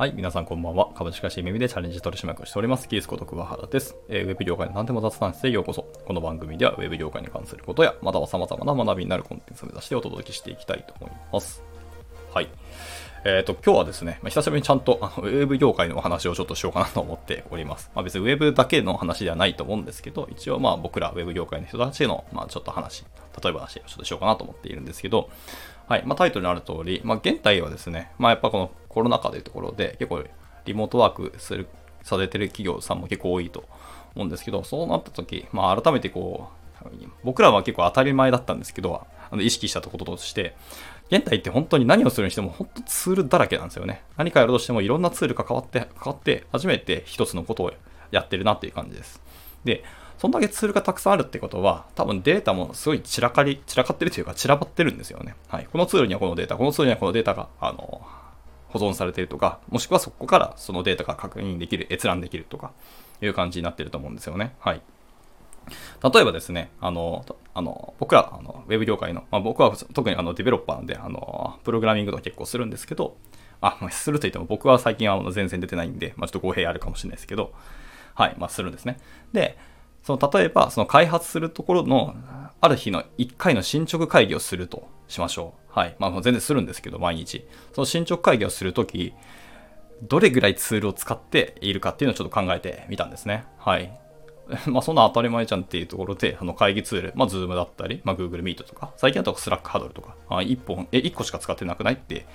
はい、皆さんこんばんは。株式会社耳でチャレンジ取締役をしております。キースこと桑原です、えー。ウェブ業界の何でも雑談室へようこそ。この番組ではウェブ業界に関することや、または様々な学びになるコンテンツを目指してお届けしていきたいと思います。はい。えっ、ー、と、今日はですね、まあ、久しぶりにちゃんとあのウェブ業界のお話をちょっとしようかなと思っております。まあ、別にウェブだけの話ではないと思うんですけど、一応まあ僕らウェブ業界の人たちへの、まあちょっと話、例えば話をちょっとしようかなと思っているんですけど、はい。まあタイトルにある通り、まあ現代はですね、まあやっぱこのコロナ禍というところで結構リモートワークする、されてる企業さんも結構多いと思うんですけど、そうなった時、まあ改めてこう、僕らは結構当たり前だったんですけど、あの意識したこととして、現代って本当に何をするにしても本当ツールだらけなんですよね。何かやるとしてもいろんなツールが変わって、変わって初めて一つのことをやってるなっていう感じです。で、そんだけツールがたくさんあるってことは、多分データもすごい散らかり、散らかってるというか散らばってるんですよね。はい。このツールにはこのデータ、このツールにはこのデータが、あの、保存されているとか、もしくはそこからそのデータが確認できる、閲覧できるとか、いう感じになってると思うんですよね。はい。例えばですね、あの、あの僕ら、あのウェブ業界の、まあ、僕は特にあのデベロッパーなんで、あの、プログラミングとか結構するんですけど、あ、まあ、すると言っても僕は最近は全然出てないんで、まあ、ちょっと語弊あるかもしれないですけど、はい、まあ、するんですね。で、その例えば、その開発するところの、ある日の1回の進捗会議をするとしましょう。はい。まあ、全然するんですけど、毎日。その進捗会議をするとき、どれぐらいツールを使っているかっていうのをちょっと考えてみたんですね。はい。まあ、そんな当たり前じゃんっていうところで、あの会議ツール、まあ、Zoom だったり、まあ、Google Meet とか、最近だと Slack ハードルとか、1本、え、1個しか使ってなくないって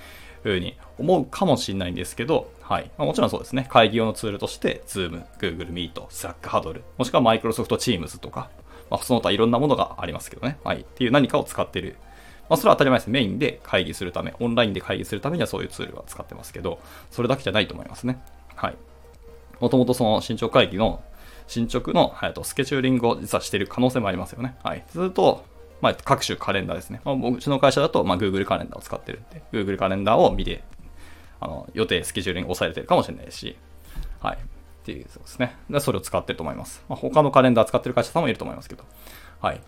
ふうに思うかもしれないんですけど、はい。まあ、もちろんそうですね。会議用のツールとして、Zoom、Google Meet、Slack ハードル、もしくは Microsoft Teams とか、まあ、その他いろんなものがありますけどね。はい。っていう何かを使ってる。まあ、それは当たり前です。メインで会議するため、オンラインで会議するためにはそういうツールは使ってますけど、それだけじゃないと思いますね。はい。もともとその進捗会議の進捗の、えっと、スケジューリングを実はしている可能性もありますよね。はい。すると、まあ、各種カレンダーですね。まあ、うちの会社だと、まあ、Google カレンダーを使ってるんで、Google カレンダーを見て、あの予定、スケジューリングを抑えてるかもしれないし、はい。っていう、そうですね。で、それを使ってると思います。まあ、他のカレンダー使ってる会社さんもいると思いますけど。はい。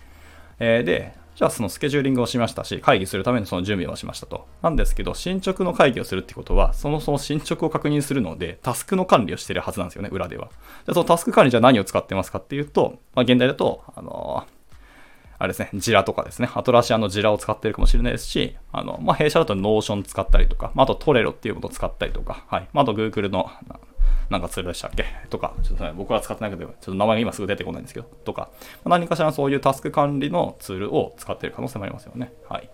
えー、で、じゃあそのスケジューリングをしましたし、会議するためのその準備をしましたと。なんですけど、進捗の会議をするってことは、そのその進捗を確認するので、タスクの管理をしてるはずなんですよね、裏では。で、そのタスク管理じゃ何を使ってますかっていうと、まあ、現代だと、あのーあれですね、 Jira とかですね、 Atlassian の Jira を使ってるかもしれないですし、あの、まあ、弊社だと Notion 使ったりとか、まあ、あと Trello っていうものを使ったりとか、はい。まあ、あと Google の、なんかツールでしたっけ？とか、ちょっと、ね、僕は使ってないけど、ちょっと名前が今すぐ出てこないんですけど、とか、何かしらそういうタスク管理のツールを使ってる可能性もありますよね。はい。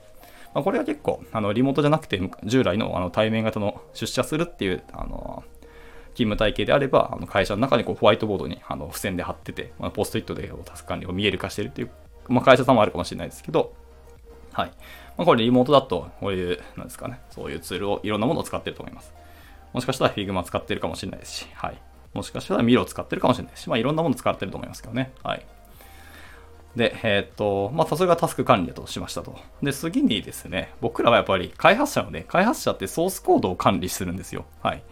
まあ、これは結構、あの、リモートじゃなくて、従来のあの対面型の出社するっていう、あの、勤務体系であれば、あの会社の中にこうホワイトボードにあの付箋で貼ってて、まあ、ポストイットでタスク管理を見える化してるっていう、まあ、会社さんもあるかもしれないですけど、はい。まあ、これリモートだと、こういう、なんですかね、そういうツールをいろんなものを使ってると思います。もしかしたら Figma 使ってるかもしれないですし、はい。もしかしたらミロを使ってるかもしれないし、まあ、いろんなもの使ってると思いますけどね。はい。で、えー、っと、まあ、それがタスク管理だとしましたと。で、次にですね、僕らはやっぱり開発者のね、開発者ってソースコードを管理するんですよ。はい。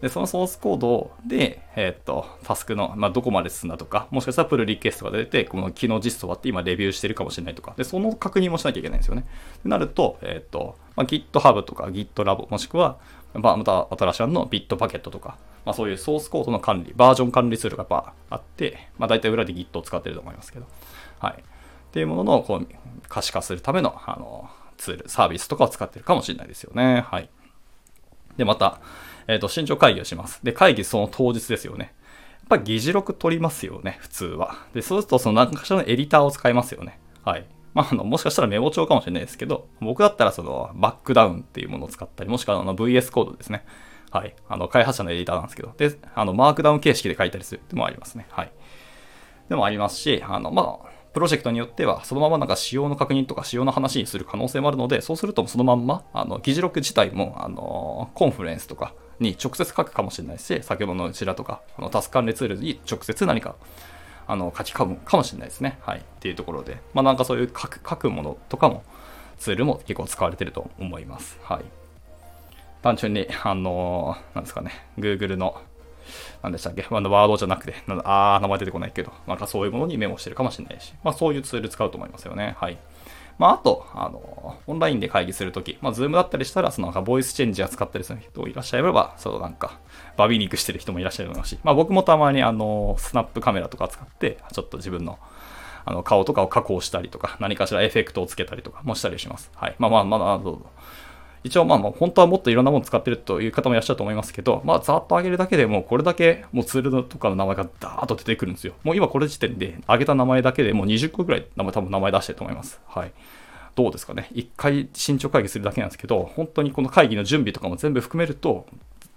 で、そのソースコードで、えー、っと、タスクの、まあ、どこまで進んだとか、もしかしたらプルリクエストが出て、この機能実装はって今レビューしてるかもしれないとか、で、その確認もしなきゃいけないんですよね。となると、えー、っと、まあ、GitHub とか GitLab、もしくは、まあ、また新しいのビットパケットとか、まあ、そういうソースコードの管理、バージョン管理ツールがやっぱあって、まあ、大体裏で Git を使ってると思いますけど、はい。っていうもののこう可視化するためのあのツール、サービスとかを使ってるかもしれないですよね。はい。で、また、えっ、ー、と、進捗会議をします。で、会議その当日ですよね。やっぱ議事録取りますよね、普通は。で、そうするとその何かしらのエディターを使いますよね。はい。まあ、あの、もしかしたらメモ帳かもしれないですけど、僕だったらその、バックダウンっていうものを使ったり、もしくはあの VS コードですね。はい。あの、開発者のエディターなんですけど、で、あの、マークダウン形式で書いたりするってもありますね。はい。でもありますし、あの、まあ、プロジェクトによっては、そのままなんか仕様の確認とか仕様の話にする可能性もあるので、そうするとそのまんま、あの、議事録自体も、あの、コンフルエンスとかに直接書くかもしれないし、先ほどのうちらとか、あの、タス管理ツールに直接何か、あの、書き込むかもしれないですね。はい。っていうところで、まあなんかそういう書く書くものとかも、ツールも結構使われてると思います。はい。単純に、あのー、なんですかね、Google の、何でしたっけ、ワードじゃなくて、あー、名前出てこないけど、なんかそういうものにメモしてるかもしれないし、まあそういうツール使うと思いますよね。はい。まあ、あと、あの、オンラインで会議するとき、まあ、 Zoom だったりしたら、そのなんか、ボイスチェンジャー使ったりする人いらっしゃれば、そうなんか、バ美肉してる人もいらっしゃるし、まあ、僕もたまに、あの、 Snap Camera とか使って、ちょっと自分の、あの、顔とかを加工したりとか、何かしらエフェクトをつけたりとかもしたりします。はい。まあまあ、まだ、どうぞ。一応まあまあ本当はもっといろんなもの使ってるという方もいらっしゃると思いますけど、まあざっと上げるだけでもこれだけもうツールとかの名前がダーッと出てくるんですよ。もう今これ時点で上げた名前だけでもう20個ぐらい名前多分名前出してると思います。はい。どうですかね。一回進捗会議するだけなんですけど、本当にこの会議の準備とかも全部含めると、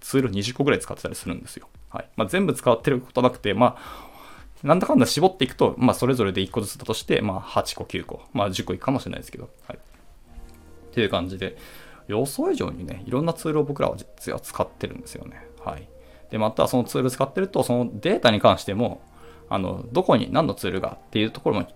ツール20個ぐらい使ってたりするんですよ。はい。まあ、全部使ってることなくて、まあ、なんだかんだ絞っていくと、まあ、それぞれで1個ずつだとして、まあ、8個、9個、まあ、10個いくかもしれないですけど、はい。っていう感じで、予想以上にね、いろんなツールを僕らは実は使ってるんですよね。はい。で、またそのツール使ってると、そのデータに関しても、あの、どこに何のツールがっていうところも、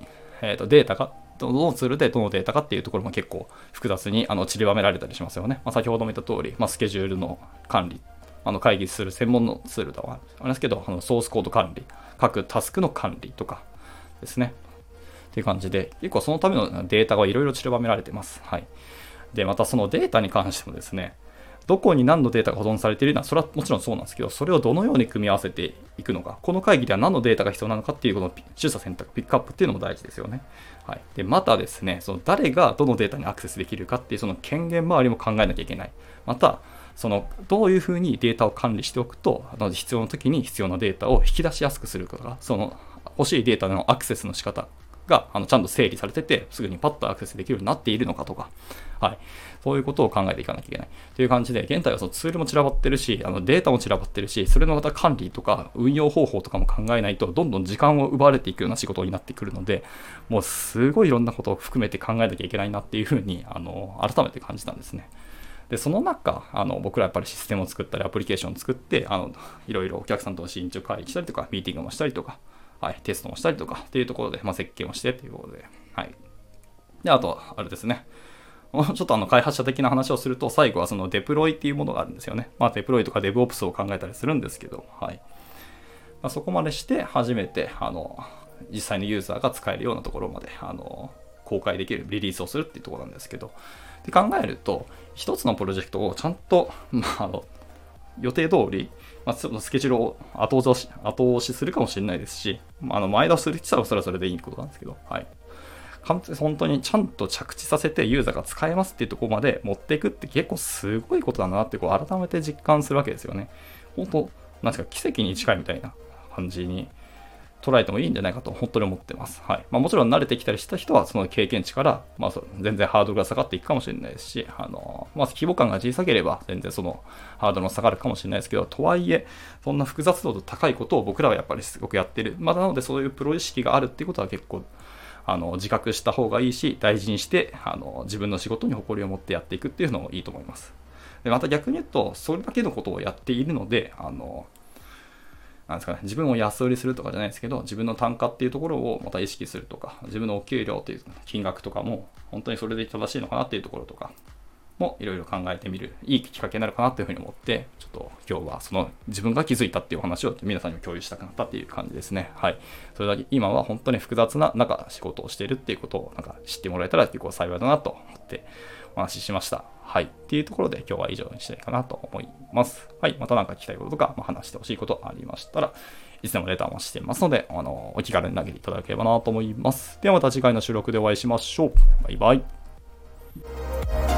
えっ、ー、と、データが、どのツールでどのデータかっていうところも結構複雑にあの散りばめられたりしますよね。まあ、先ほども言った通り、まあ、スケジュールの管理、あの会議する専門のツールだはありますけど、あのソースコード管理、各タスクの管理とかですね。っていう感じで、結構そのためのデータがいろいろ散りばめられてます。はい。で、またそのデータに関してもですね、どこに何のデータが保存されているのは、それはもちろんそうなんですけど、それをどのように組み合わせていくのか、この会議では何のデータが必要なのかっていう、この取捨選択、ピックアップっていうのも大事ですよね。はい。で、またですね、その誰がどのデータにアクセスできるかっていう、その権限周りも考えなきゃいけない。また、そのどういうふうにデータを管理しておくと、あの必要な時に必要なデータを引き出しやすくすることが、その欲しいデータのアクセスの仕方があのちゃんと整理されてて、すぐにパッとアクセスできるようになっているのかとか、はい。そういうことを考えていかなきゃいけない。という感じで、現在はそのツールも散らばってるし、あのデータも散らばってるし、それのまた管理とか運用方法とかも考えないと、どんどん時間を奪われていくような仕事になってくるので、もうすごいいろんなことを含めて考えなきゃいけないなっていうふうに、あの、改めて感じたんですね。で、その中、あの、僕らやっぱりシステムを作ったり、アプリケーションを作って、あの、いろいろお客さんとの進捗会議したりとか、ミーティングもしたりとか、はい、テストもしたりとかっていうところで、まあ、設計をしてっていうことで、はい。で、あと、あれですね。ちょっとあの開発者的な話をすると、最後はそのデプロイっていうものがあるんですよね。まあ、デプロイとか DevOps を考えたりするんですけど、はい。まあ、そこまでして初めて、あの、実際のユーザーが使えるようなところまで、あの、公開できる、リリースをするっていうところなんですけど、で考えると、一つのプロジェクトをちゃんと、まあ、あの、予定通り、まあ、スケジュールを後押し後押しするかもしれないですし、あの前倒しする人はそれはそれでいいことなんですけど、はい。本当にちゃんと着地させてユーザーが使えますっていうところまで持っていくって結構すごいことだなってこう改めて実感するわけですよね。本当、なんですか、奇跡に近いみたいな感じに捉えてもいいんじゃないかと本当に思ってます。はいまあ、もちろん慣れてきたりした人はその経験値から、まあ、全然ハードルが下がっていくかもしれないですし、あのまあ、規模感が小さければ全然そのハードルも下がるかもしれないですけど、とはいえ、そんな複雑度と高いことを僕らはやっぱりすごくやってる。まあ、なのでそういうプロ意識があるっていうことは結構あの自覚した方がいいし、大事にしてあの自分の仕事に誇りを持ってやっていくっていうのもいいと思います。でまた逆に言うと、それだけのことをやっているので、あのなんですかね、自分を安売りするとかじゃないですけど、自分の単価っていうところをまた意識するとか、自分のお給料という金額とかも、本当にそれで正しいのかなっていうところとかもいろいろ考えてみる、いいきっかけになるかなというふうに思って、ちょっと今日はその自分が気づいたっていうお話を皆さんにも共有したくなったっていう感じですね。はい。それだけ今は本当に複雑な中仕事をしているっていうことをなんか知ってもらえたら結構幸いだなと思ってお話ししました。はい。っていうところで今日は以上にしたいかなと思います。はい。また何か聞きたいこととか、まあ、話してほしいことありましたら、いつでもレターもしてますので、あの、お気軽に投げていただければなと思います。ではまた次回の収録でお会いしましょう。バイバイ。